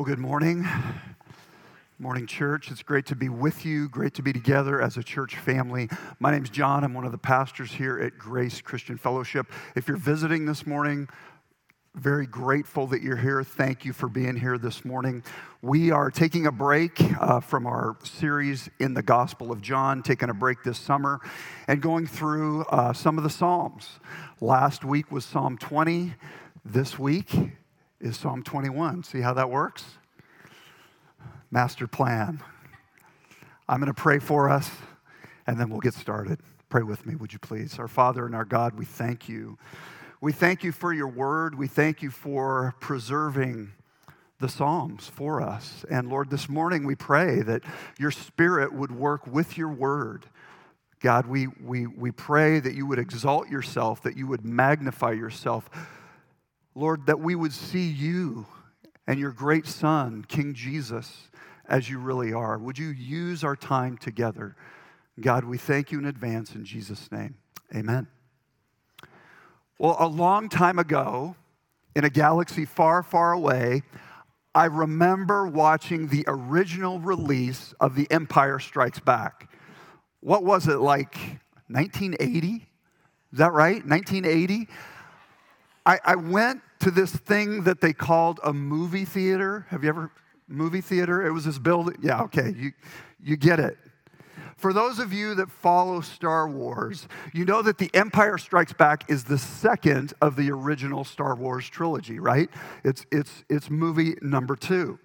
Well, good morning. Morning, church. It's great to be with you, great to be together as a church family. My name's John. I'm one of the pastors here at Grace Christian Fellowship. If you're visiting this morning, very grateful that you're here. Thank you for being here this morning. We are taking a break uh, from our series in the Gospel of John, taking a break this summer and going through uh, some of the Psalms. Last week was Psalm 20. This week is Psalm 21. See how that works? Master plan. I'm going to pray for us and then we'll get started. Pray with me, would you please? Our Father and our God, we thank you. We thank you for your word. We thank you for preserving the Psalms for us. And Lord, this morning we pray that your Spirit would work with your word. God, we, we, we pray that you would exalt yourself, that you would magnify yourself Lord, that we would see you and your great Son, King Jesus, as you really are. Would you use our time together? God, we thank you in advance in Jesus' name. Amen. Well, a long time ago, in a galaxy far, far away, I remember watching the original release of The Empire Strikes Back. What was it, like 1980? Is that right? 1980? I, I went to this thing that they called a movie theater. Have you ever movie theater? It was this building. Yeah, okay, you, you get it. For those of you that follow Star Wars, you know that The Empire Strikes Back is the second of the original Star Wars trilogy, right? It's, it's, it's movie number two.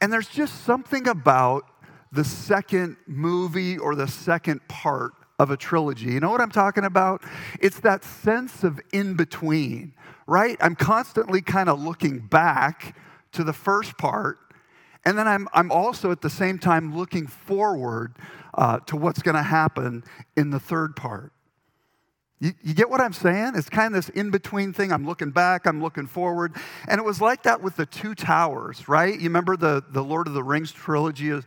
And there's just something about the second movie or the second part of a trilogy. You know what I'm talking about? It's that sense of in between, right? I'm constantly kind of looking back to the first part, and then I'm, I'm also at the same time looking forward uh, to what's going to happen in the third part. You, you, get what I'm saying? It's kind of this in between thing. I'm looking back, I'm looking forward. And it was like that with the two towers, right? You remember the, the Lord of the Rings trilogy? Uh,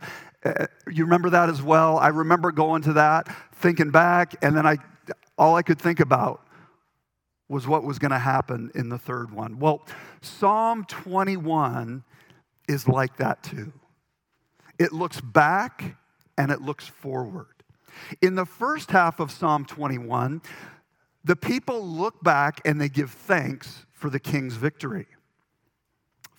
you remember that as well? I remember going to that, thinking back, and then I, all I could think about was what was going to happen in the third one. Well, Psalm 21 is like that too. It looks back and it looks forward. In the first half of Psalm 21, the people look back and they give thanks for the king's victory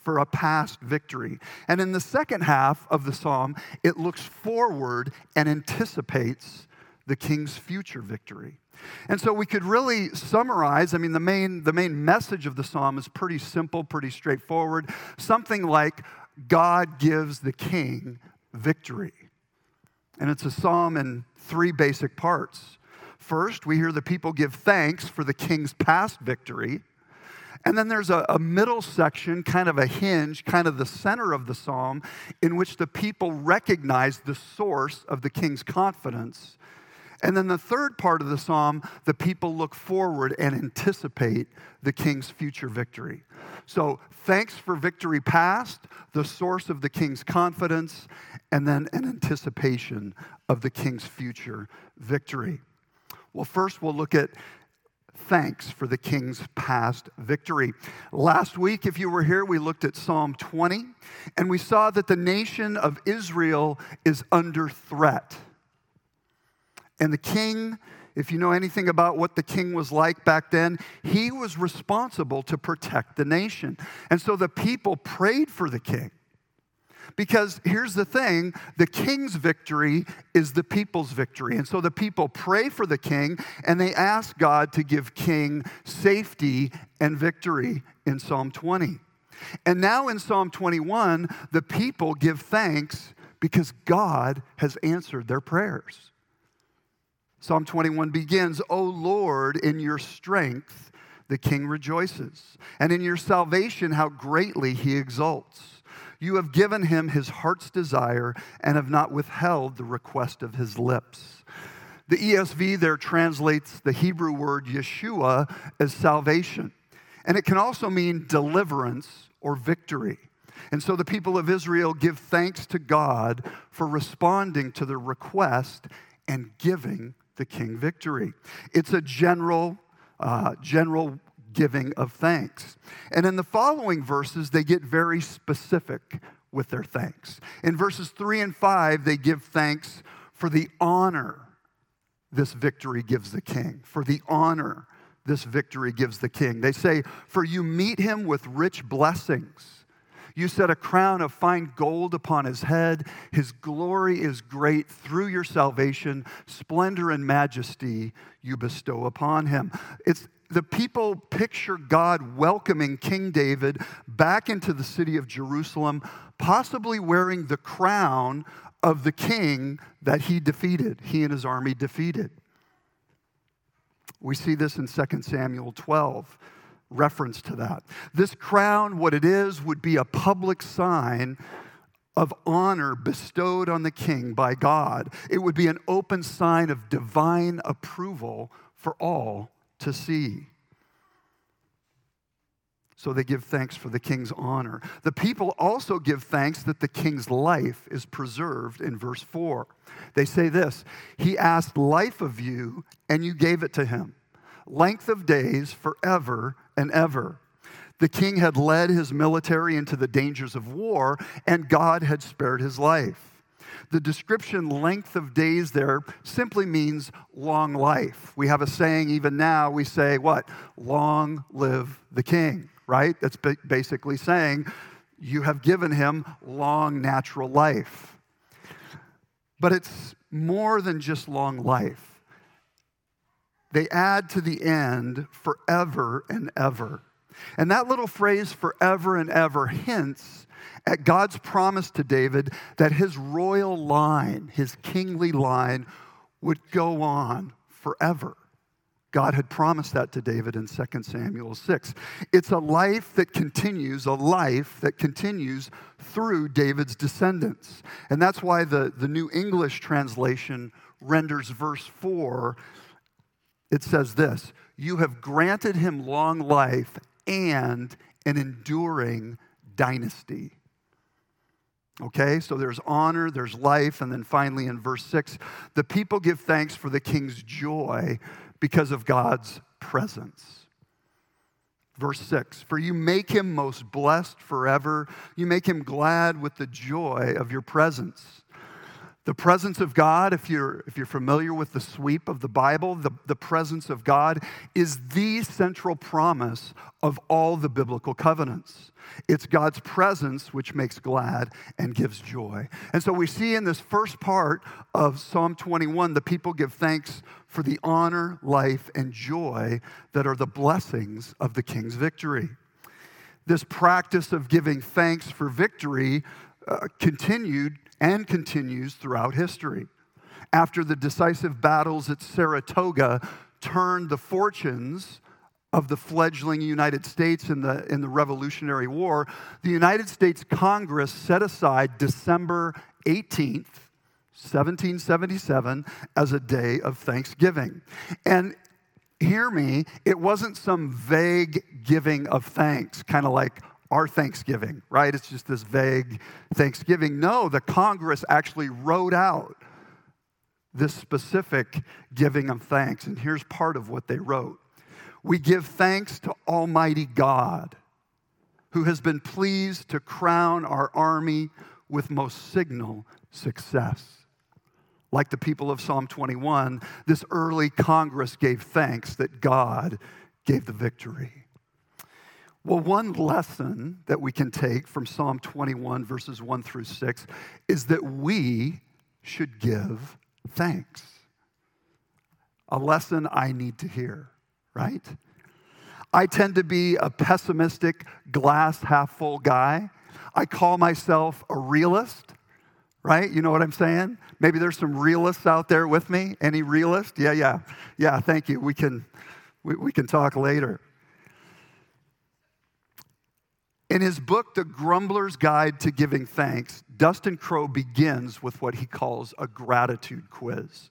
for a past victory. And in the second half of the psalm, it looks forward and anticipates the king's future victory. And so we could really summarize, I mean, the main, the main message of the psalm is pretty simple, pretty straightforward. Something like God gives the king victory. And it's a psalm in three basic parts. First, we hear the people give thanks for the king's past victory. And then there's a, a, middle section, kind of a hinge, kind of the center of the psalm, in which the people recognize the source of the king's confidence. And then the third part of the psalm, the people look forward and anticipate the king's future victory. So, thanks for victory past, the source of the king's confidence, and then an anticipation of the king's future victory. Well, first we'll look at thanks for the king's past victory. Last week, if you were here, we looked at Psalm 20, and we saw that the nation of Israel is under threat. And the king, if you know anything about what the king was like back then, he was responsible to protect the nation. And so the people prayed for the king. Because here's the thing the king's victory is the people's victory. And so the people pray for the king and they ask God to give king safety and victory in Psalm 20. And now in Psalm 21, the people give thanks because God has answered their prayers. Psalm 21 begins, O Lord, in your strength the king rejoices, and in your salvation how greatly he exults. You have given him his heart's desire and have not withheld the request of his lips. The ESV there translates the Hebrew word Yeshua as salvation, and it can also mean deliverance or victory. And so the people of Israel give thanks to God for responding to the request and giving the king victory. It's a general, uh, general giving of thanks. And in the following verses, they get very specific with their thanks. In verses 3 and 5, they give thanks for the honor this victory gives the king, for the honor this victory gives the king. They say, For you meet him with rich blessings. You set a crown of fine gold upon his head. His glory is great through your salvation. Splendor and majesty you bestow upon him. It's the people picture God welcoming King David back into the city of Jerusalem, possibly wearing the crown of the king that he defeated, he and his army defeated. We see this in 2 Samuel 12, reference to that. This crown, what it is, would be a public sign of honor bestowed on the king by God. It would be an open sign of divine approval for all to see. So they give thanks for the king's honor. The people also give thanks that the king's life is preserved in verse 4. They say this He asked life of you, and you gave it to him, length of days forever and ever. The king had led his military into the dangers of war, and God had spared his life. The description length of days there simply means long life. We have a saying even now, we say, what? Long live the king, right? That's basically saying you have given him long natural life. But it's more than just long life. They add to the end forever and ever. And that little phrase, forever and ever, hints at God's promise to David that his royal line, his kingly line, would go on forever. God had promised that to David in 2 Samuel 6. It's a life that continues, a life that continues through David's descendants. And that's why the, the New English translation renders verse 4. It says this You have granted him long life and an enduring dynasty. Okay, so there's honor, there's life, and then finally in verse 6, the people give thanks for the king's joy because of God's presence. Verse 6 For you make him most blessed forever, you make him glad with the joy of your presence. The presence of God, if you're, if you're familiar with the sweep of the Bible, the, the presence of God is the central promise of all the biblical covenants. It's God's presence which makes glad and gives joy. And so we see in this first part of Psalm 21, the people give thanks for the honor, life, and joy that are the blessings of the king's victory. This practice of giving thanks for victory uh, continued and continues throughout history. After the decisive battles at Saratoga turned the fortunes of the fledgling United States in the, in the Revolutionary War, the United States Congress set aside December 18th, 1777, as a day of thanksgiving. And hear me, it wasn't some vague giving of thanks, kind of like, our Thanksgiving, right? It's just this vague Thanksgiving. No, the Congress actually wrote out this specific giving of thanks. And here's part of what they wrote We give thanks to Almighty God, who has been pleased to crown our army with most signal success. Like the people of Psalm 21, this early Congress gave thanks that God gave the victory. Well, one lesson that we can take from Psalm 21, verses 1 through 6, is that we should give thanks. A lesson I need to hear, right? I tend to be a pessimistic, glass half full guy. I call myself a realist, right? You know what I'm saying? Maybe there's some realists out there with me. Any realist? Yeah, yeah. Yeah, thank you. We can, we, we can talk later. In his book, The Grumbler's Guide to Giving Thanks, Dustin Crowe begins with what he calls a gratitude quiz.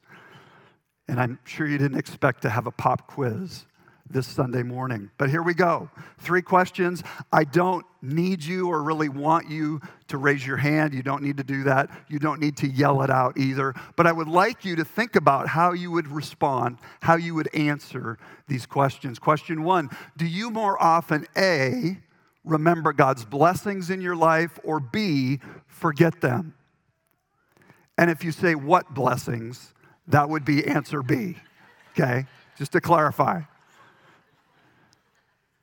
And I'm sure you didn't expect to have a pop quiz this Sunday morning. But here we go. Three questions. I don't need you or really want you to raise your hand. You don't need to do that. You don't need to yell it out either. But I would like you to think about how you would respond, how you would answer these questions. Question one Do you more often, A, remember God's blessings in your life, or B, forget them? And if you say what blessings, that would be answer B. Okay? Just to clarify.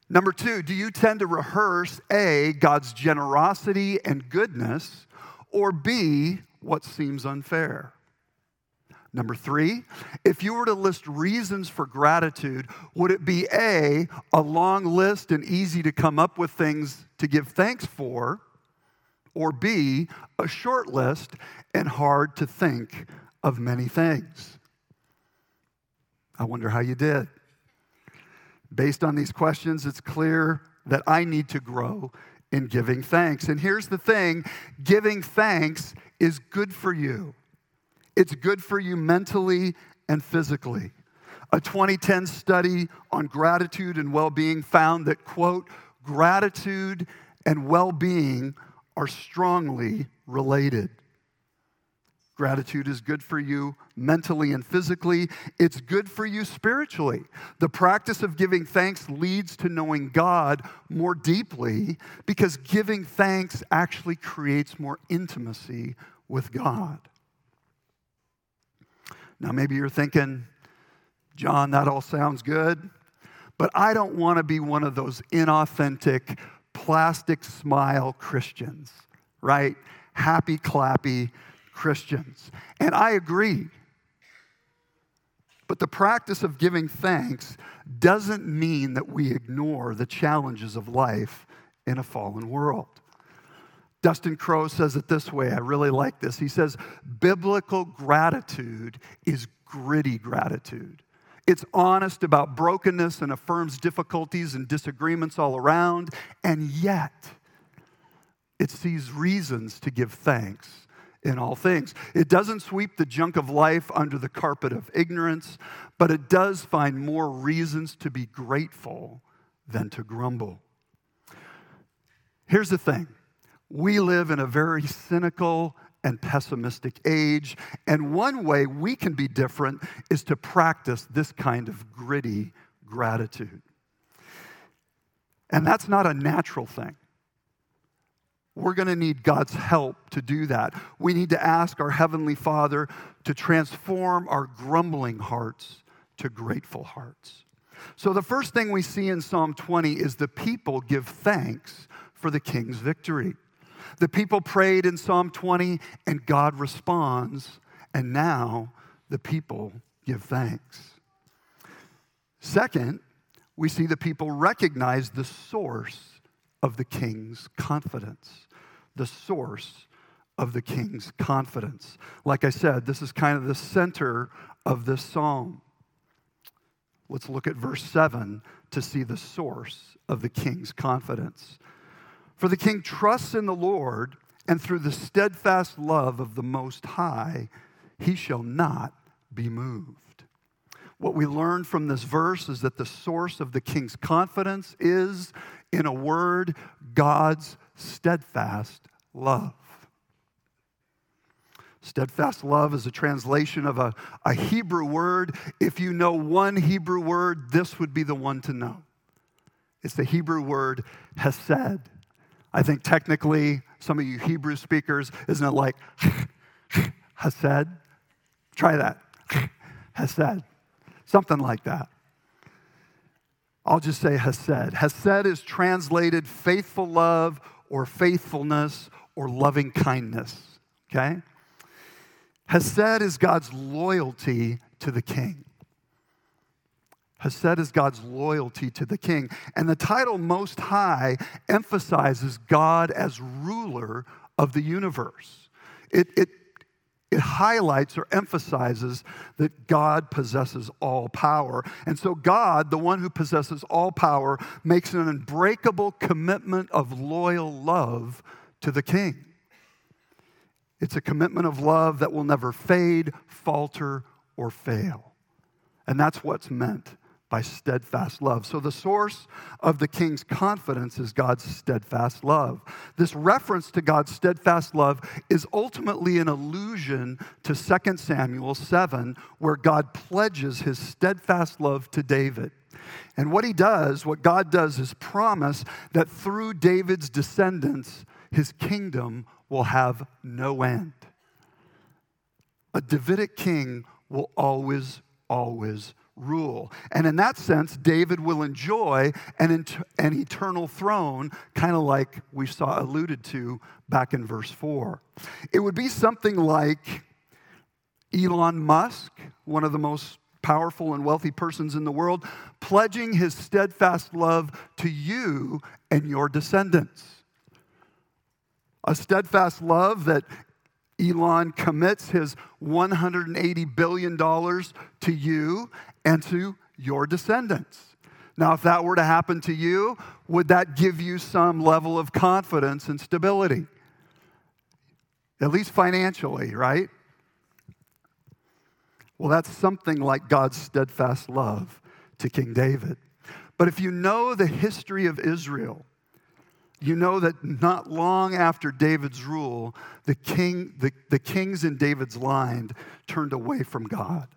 Number two, do you tend to rehearse A, God's generosity and goodness, or B, what seems unfair? Number three, if you were to list reasons for gratitude, would it be A, a long list and easy to come up with things to give thanks for, or B, a short list and hard to think of many things? I wonder how you did. Based on these questions, it's clear that I need to grow in giving thanks. And here's the thing giving thanks is good for you, it's good for you mentally and physically. A 2010 study on gratitude and well being found that, quote, gratitude and well being are strongly related. Gratitude is good for you mentally and physically. It's good for you spiritually. The practice of giving thanks leads to knowing God more deeply because giving thanks actually creates more intimacy with God. Now, maybe you're thinking, John, that all sounds good, but I don't want to be one of those inauthentic, plastic smile Christians, right? Happy, clappy Christians. And I agree. But the practice of giving thanks doesn't mean that we ignore the challenges of life in a fallen world. Dustin Crowe says it this way. I really like this. He says, Biblical gratitude is gritty gratitude. It's honest about brokenness and affirms difficulties and disagreements all around, and yet it sees reasons to give thanks in all things. It doesn't sweep the junk of life under the carpet of ignorance, but it does find more reasons to be grateful than to grumble. Here's the thing we live in a very cynical and pessimistic age, and one way we can be different is to practice this kind of gritty gratitude. And that's not a natural thing. We're going to need God's help to do that. We need to ask our Heavenly Father to transform our grumbling hearts to grateful hearts. So, the first thing we see in Psalm 20 is the people give thanks for the king's victory. The people prayed in Psalm 20, and God responds, and now the people give thanks. Second, we see the people recognize the source of the king's confidence. The source of the king's confidence. Like I said, this is kind of the center of this psalm. Let's look at verse 7 to see the source of the king's confidence. For the king trusts in the Lord, and through the steadfast love of the Most High, he shall not be moved. What we learn from this verse is that the source of the king's confidence is in a word, God's steadfast love. Steadfast love is a translation of a, a Hebrew word. If you know one Hebrew word, this would be the one to know. It's the Hebrew word hesed. I think technically, some of you Hebrew speakers, isn't it like hesed? Try that. hesed. Something like that. I'll just say Hesed. Hesed is translated faithful love or faithfulness or loving kindness, okay? Hesed is God's loyalty to the king. Hesed is God's loyalty to the king. And the title Most High emphasizes God as ruler of the universe. It, it it highlights or emphasizes that God possesses all power. And so, God, the one who possesses all power, makes an unbreakable commitment of loyal love to the king. It's a commitment of love that will never fade, falter, or fail. And that's what's meant by steadfast love. So, the source of the king's confidence is God's steadfast love. This reference to God's steadfast love is ultimately an allusion to 2 Samuel 7, where God pledges his steadfast love to David. And what he does, what God does, is promise that through David's descendants, his kingdom will have no end. A Davidic king will always, always rule. And in that sense, David will enjoy an, an eternal throne, kind of like we saw alluded to back in verse 4. It would be something like Elon Musk, one of the most powerful and wealthy persons in the world, pledging his steadfast love to you and your descendants. A steadfast love that Elon commits his $180 billion to you and to your descendants. Now, if that were to happen to you, would that give you some level of confidence and stability? At least financially, right? Well, that's something like God's steadfast love to King David. But if you know the history of Israel, you know that not long after David's rule, the, king, the, the kings in David's line turned away from God.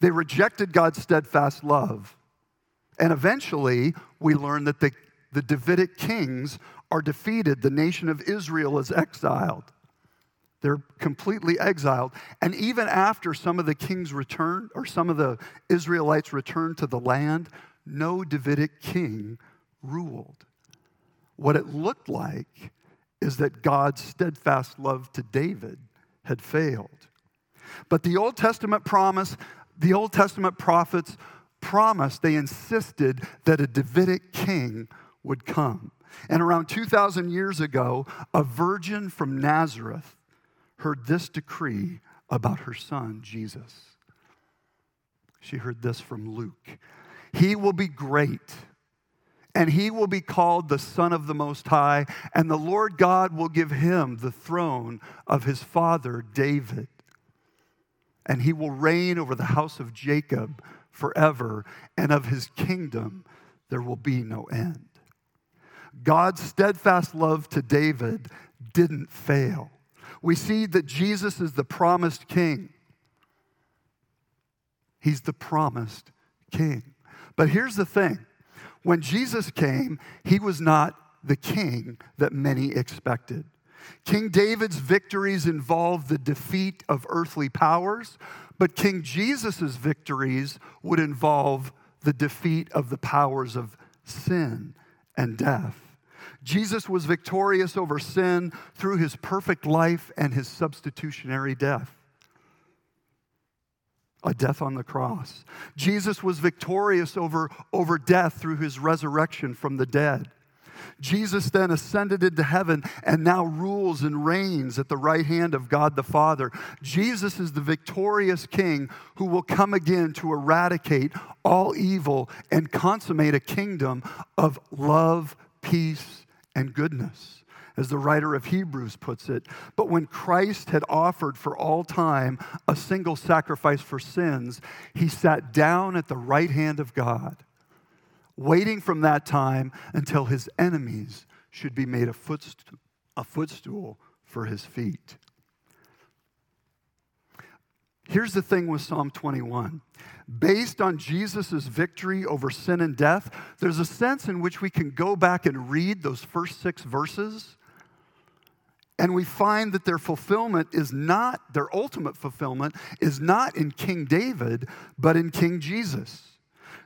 They rejected God's steadfast love. And eventually, we learn that the, the Davidic kings are defeated. The nation of Israel is exiled. They're completely exiled. And even after some of the kings returned, or some of the Israelites returned to the land, no Davidic king ruled. What it looked like is that God's steadfast love to David had failed. But the Old Testament promise, the Old Testament prophets promised, they insisted that a Davidic king would come. And around 2,000 years ago, a virgin from Nazareth heard this decree about her son, Jesus. She heard this from Luke He will be great and he will be called the Son of the Most High, and the Lord God will give him the throne of his father David. And he will reign over the house of Jacob forever, and of his kingdom there will be no end. God's steadfast love to David didn't fail. We see that Jesus is the promised king. He's the promised king. But here's the thing when Jesus came, he was not the king that many expected. King David's victories involved the defeat of earthly powers, but King Jesus' victories would involve the defeat of the powers of sin and death. Jesus was victorious over sin through his perfect life and his substitutionary death a death on the cross. Jesus was victorious over, over death through his resurrection from the dead. Jesus then ascended into heaven and now rules and reigns at the right hand of God the Father. Jesus is the victorious King who will come again to eradicate all evil and consummate a kingdom of love, peace, and goodness as the writer of Hebrews puts it. But when Christ had offered for all time a single sacrifice for sins, he sat down at the right hand of God, waiting from that time until his enemies should be made a footstool, a footstool for his feet. Here's the thing with Psalm 21. Based on Jesus' victory over sin and death, there's a sense in which we can go back and read those first six verses and we find that their fulfillment is not, their ultimate fulfillment is not in King David, but in King Jesus.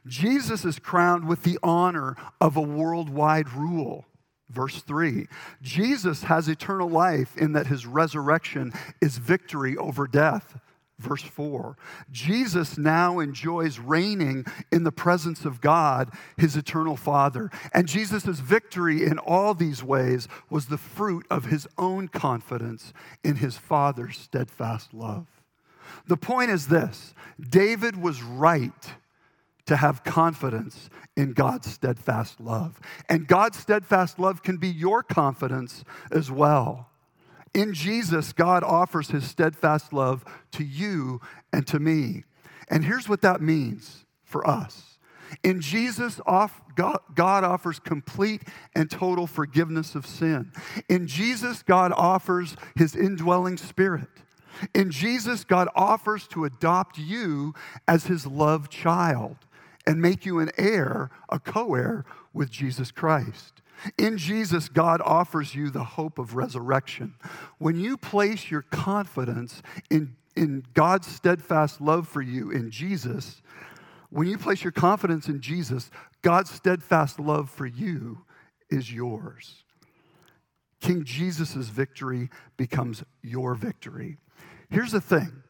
Jesus is crowned with the honor of a worldwide rule. Verse 3 Jesus has eternal life in that his resurrection is victory over death. Verse 4 Jesus now enjoys reigning in the presence of God, his eternal Father. And Jesus' victory in all these ways was the fruit of his own confidence in his Father's steadfast love. The point is this David was right to have confidence in God's steadfast love. And God's steadfast love can be your confidence as well. In Jesus, God offers his steadfast love to you and to me. And here's what that means for us In Jesus, God offers complete and total forgiveness of sin. In Jesus, God offers his indwelling spirit. In Jesus, God offers to adopt you as his loved child and make you an heir, a co heir with Jesus Christ. In Jesus, God offers you the hope of resurrection. When you place your confidence in, in God's steadfast love for you in Jesus, when you place your confidence in Jesus, God's steadfast love for you is yours. King Jesus' victory becomes your victory. Here's the thing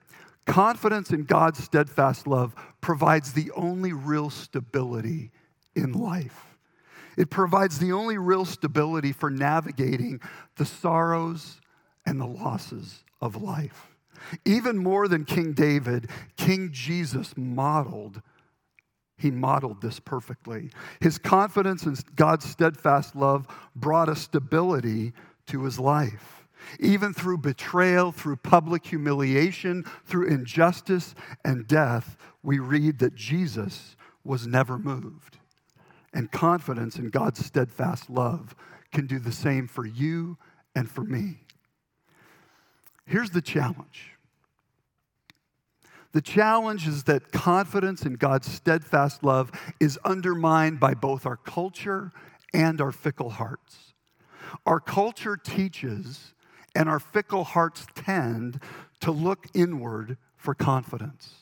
confidence in God's steadfast love provides the only real stability in life. It provides the only real stability for navigating the sorrows and the losses of life. Even more than King David, King Jesus modeled he modeled this perfectly. His confidence in God's steadfast love brought a stability to his life. Even through betrayal, through public humiliation, through injustice and death, we read that Jesus was never moved. And confidence in God's steadfast love can do the same for you and for me. Here's the challenge the challenge is that confidence in God's steadfast love is undermined by both our culture and our fickle hearts. Our culture teaches, and our fickle hearts tend to look inward for confidence.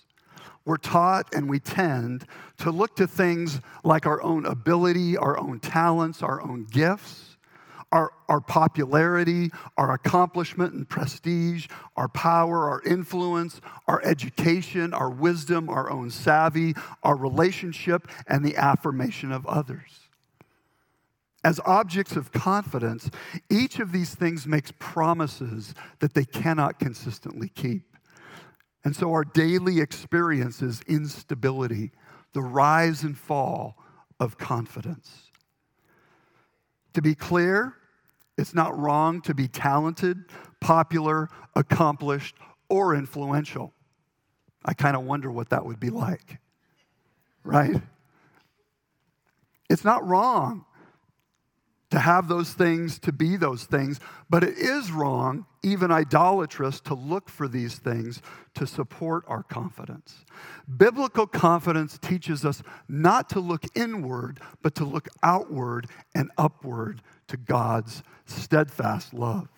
We're taught and we tend to look to things like our own ability, our own talents, our own gifts our, our popularity, our accomplishment and prestige, our power, our influence, our education, our wisdom, our own savvy, our relationship, and the affirmation of others. As objects of confidence, each of these things makes promises that they cannot consistently keep. And so our daily experience is instability, the rise and fall of confidence. To be clear, it's not wrong to be talented, popular, accomplished, or influential. I kind of wonder what that would be like, right? It's not wrong to have those things, to be those things, but it is wrong, even idolatrous, to look for these things to support our confidence. Biblical confidence teaches us not to look inward, but to look outward and upward to God's steadfast love.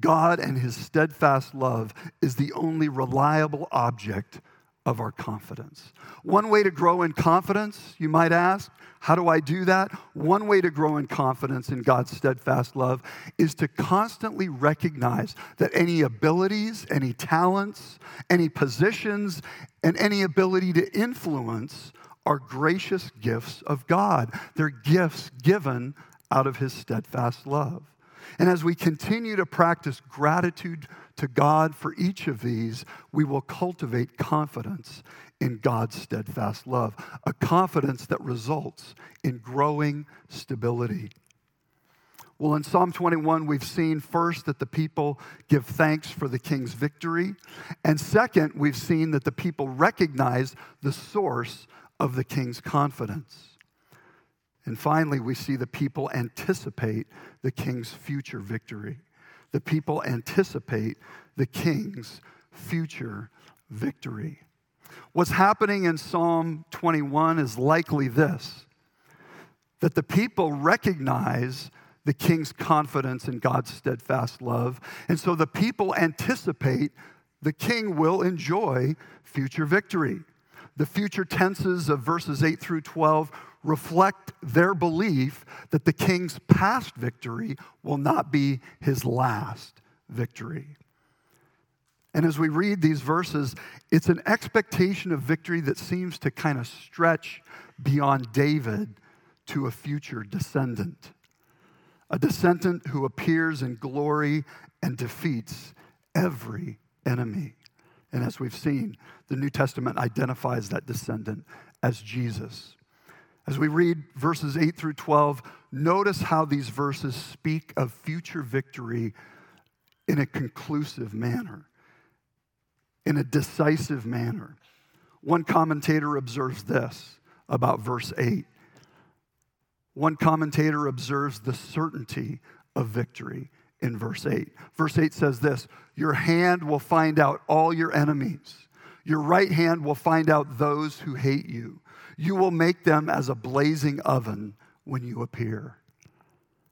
God and his steadfast love is the only reliable object of our confidence. One way to grow in confidence, you might ask, how do I do that? One way to grow in confidence in God's steadfast love is to constantly recognize that any abilities, any talents, any positions, and any ability to influence are gracious gifts of God. They're gifts given out of His steadfast love. And as we continue to practice gratitude to God for each of these, we will cultivate confidence in God's steadfast love, a confidence that results in growing stability. Well, in Psalm 21, we've seen first that the people give thanks for the king's victory. And second, we've seen that the people recognize the source of the king's confidence. And finally, we see the people anticipate the king's future victory. The people anticipate the king's future victory. What's happening in Psalm 21 is likely this that the people recognize the king's confidence in God's steadfast love. And so the people anticipate the king will enjoy future victory. The future tenses of verses 8 through 12 reflect their belief that the king's past victory will not be his last victory. And as we read these verses, it's an expectation of victory that seems to kind of stretch beyond David to a future descendant. A descendant who appears in glory and defeats every enemy. And as we've seen, the New Testament identifies that descendant as Jesus. As we read verses 8 through 12, notice how these verses speak of future victory in a conclusive manner, in a decisive manner. One commentator observes this about verse 8. One commentator observes the certainty of victory in verse 8. Verse 8 says this Your hand will find out all your enemies, your right hand will find out those who hate you. You will make them as a blazing oven when you appear.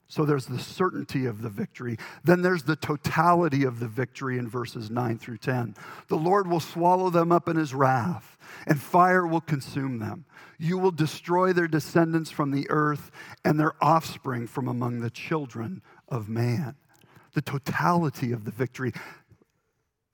So there's the certainty of the victory. Then there's the totality of the victory in verses 9 through 10. The Lord will swallow them up in his wrath, and fire will consume them. You will destroy their descendants from the earth and their offspring from among the children of man. The totality of the victory.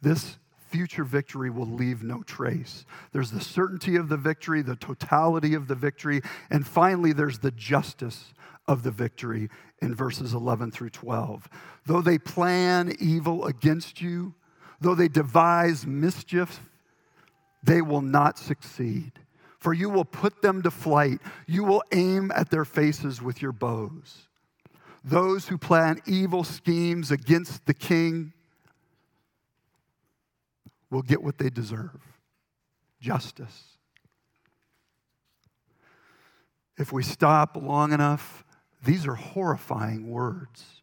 This future victory will leave no trace. There's the certainty of the victory, the totality of the victory, and finally, there's the justice of the victory in verses 11 through 12. Though they plan evil against you, though they devise mischief, they will not succeed. For you will put them to flight. You will aim at their faces with your bows. Those who plan evil schemes against the king will get what they deserve justice. If we stop long enough these are horrifying words.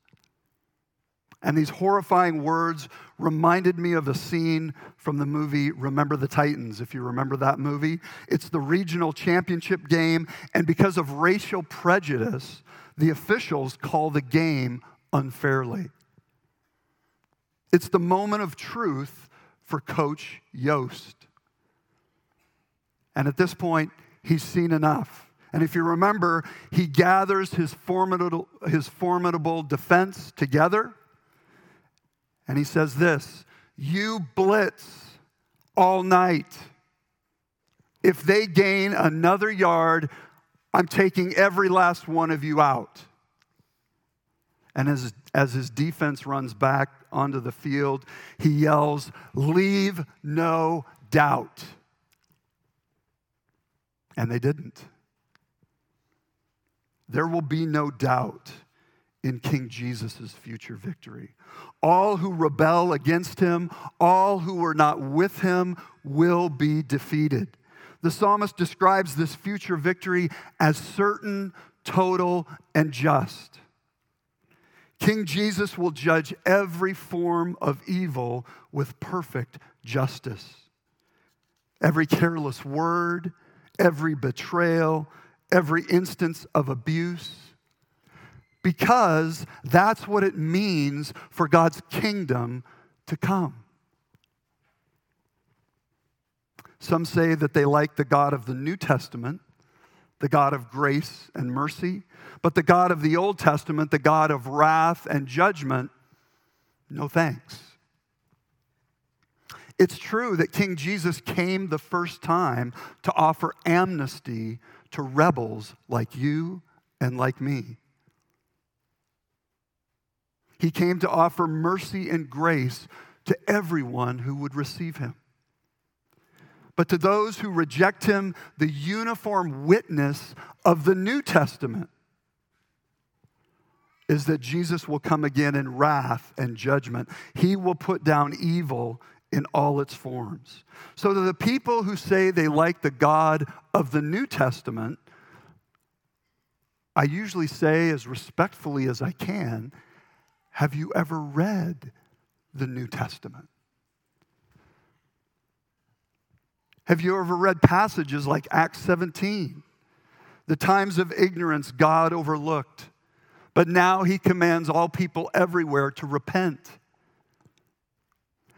And these horrifying words reminded me of a scene from the movie Remember the Titans, if you remember that movie. It's the regional championship game, and because of racial prejudice, the officials call the game unfairly. It's the moment of truth for Coach Yoast. And at this point, he's seen enough. And if you remember, he gathers his formidable, his formidable defense together. And he says this You blitz all night. If they gain another yard, I'm taking every last one of you out. And as, as his defense runs back onto the field, he yells, Leave no doubt. And they didn't. There will be no doubt in King Jesus' future victory. All who rebel against him, all who are not with him, will be defeated. The psalmist describes this future victory as certain, total, and just. King Jesus will judge every form of evil with perfect justice. Every careless word, every betrayal, every instance of abuse because that's what it means for God's kingdom to come. Some say that they like the God of the New Testament, the God of grace and mercy, but the God of the Old Testament, the God of wrath and judgment, no thanks. It's true that King Jesus came the first time to offer amnesty to rebels like you and like me. He came to offer mercy and grace to everyone who would receive him. But to those who reject him, the uniform witness of the New Testament is that Jesus will come again in wrath and judgment. He will put down evil in all its forms. So that the people who say they like the God of the New Testament, I usually say as respectfully as I can, have you ever read the New Testament? Have you ever read passages like Acts 17? The times of ignorance God overlooked, but now he commands all people everywhere to repent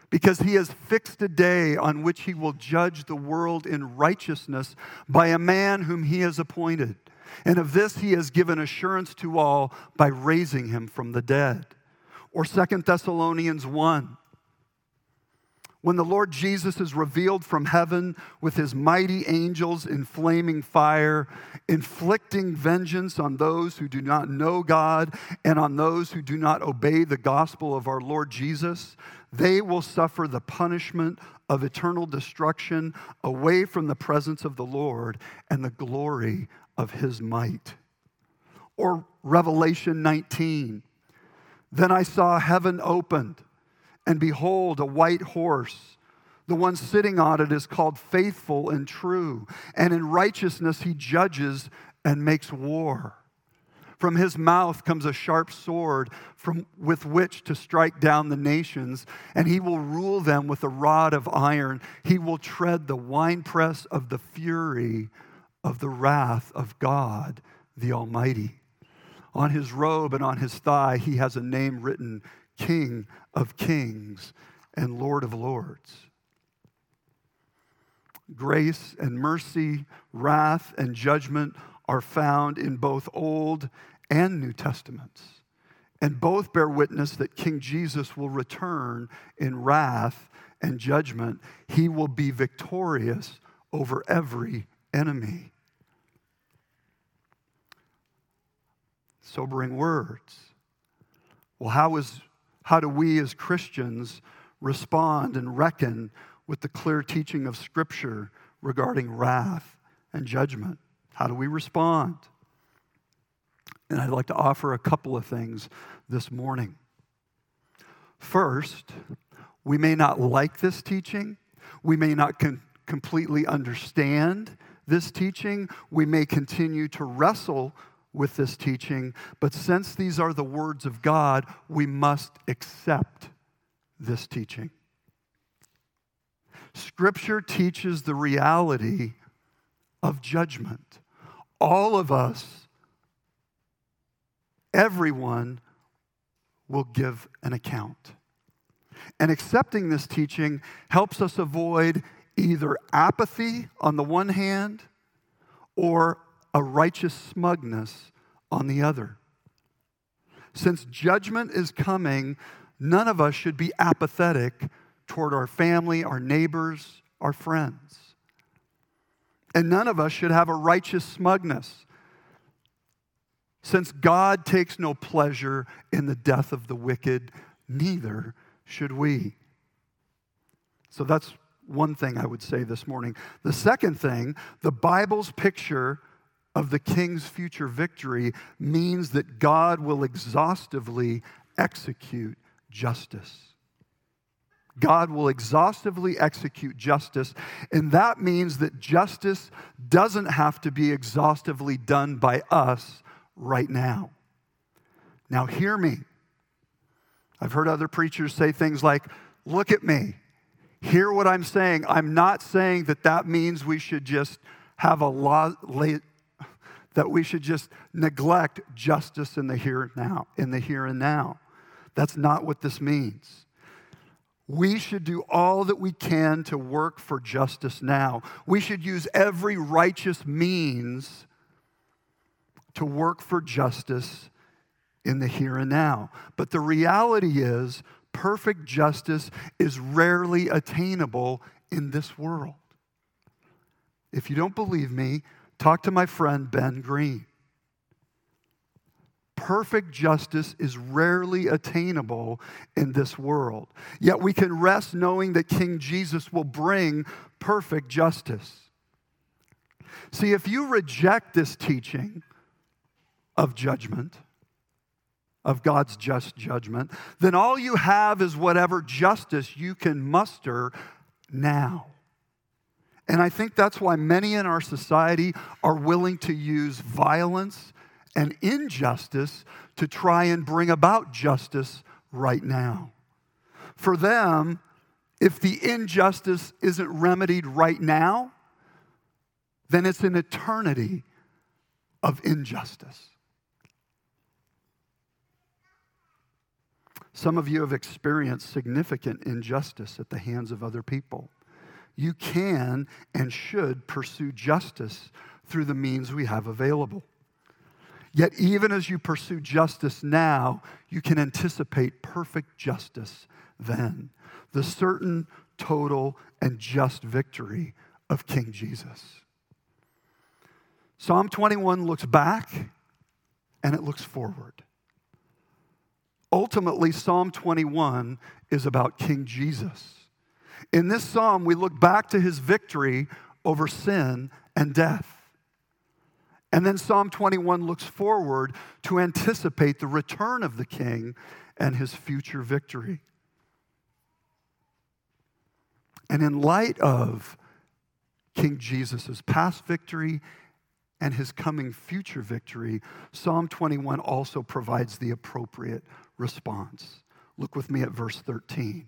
because he has fixed a day on which he will judge the world in righteousness by a man whom he has appointed. And of this he has given assurance to all by raising him from the dead. Or Second Thessalonians 1 when the Lord Jesus is revealed from heaven with his mighty angels in flaming fire, inflicting vengeance on those who do not know God and on those who do not obey the gospel of our Lord Jesus, they will suffer the punishment of eternal destruction away from the presence of the Lord and the glory of his might. Or Revelation 19. Then I saw heaven opened and behold, a white horse. The one sitting on it is called faithful and true, and in righteousness he judges and makes war. From his mouth comes a sharp sword from, with which to strike down the nations, and he will rule them with a rod of iron. He will tread the winepress of the fury of the wrath of God the Almighty. On his robe and on his thigh, he has a name written King of Kings and Lord of Lords. Grace and mercy, wrath and judgment are found in both Old and New Testaments. And both bear witness that King Jesus will return in wrath and judgment. He will be victorious over every enemy. Sobering words. Well, how, is, how do we as Christians respond and reckon with the clear teaching of Scripture regarding wrath and judgment? How do we respond? And I'd like to offer a couple of things this morning. First, we may not like this teaching, we may not con- completely understand this teaching, we may continue to wrestle with this teaching, but since these are the words of God, we must accept this teaching. Scripture teaches the reality of judgment. All of us everyone will give an account. And accepting this teaching helps us avoid either apathy on the one hand or a righteous smugness on the other. Since judgment is coming, none of us should be apathetic toward our family, our neighbors, our friends. And none of us should have a righteous smugness since God takes no pleasure in the death of the wicked, neither should we. So that's one thing I would say this morning. The second thing, the Bible's picture of the king's future victory means that God will exhaustively execute justice. God will exhaustively execute justice, and that means that justice doesn't have to be exhaustively done by us right now. Now, hear me. I've heard other preachers say things like, Look at me. Hear what I'm saying. I'm not saying that that means we should just have a law, that we should just neglect justice in the here and now, in the here and now. That's not what this means. We should do all that we can to work for justice now. We should use every righteous means to work for justice in the here and now. But the reality is, perfect justice is rarely attainable in this world. If you don't believe me, talk to my friend Ben Green. Perfect justice is rarely attainable in this world. Yet we can rest knowing that King Jesus will bring perfect justice. See, if you reject this teaching, of judgment, of God's just judgment, then all you have is whatever justice you can muster now. And I think that's why many in our society are willing to use violence and injustice to try and bring about justice right now. For them, if the injustice isn't remedied right now, then it's an eternity of injustice. Some of you have experienced significant injustice at the hands of other people. You can and should pursue justice through the means we have available. Yet, even as you pursue justice now, you can anticipate perfect justice then, the certain, total, and just victory of King Jesus. Psalm 21 looks back and it looks forward. Ultimately, Psalm 21 is about King Jesus. In this psalm, we look back to his victory over sin and death. And then Psalm 21 looks forward to anticipate the return of the king and his future victory. And in light of King Jesus' past victory and his coming future victory, Psalm 21 also provides the appropriate response. Look with me at verse 13.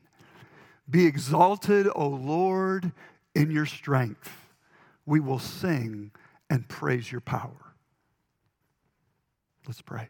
Be exalted, O Lord, in your strength. We will sing and praise your power. Let's pray.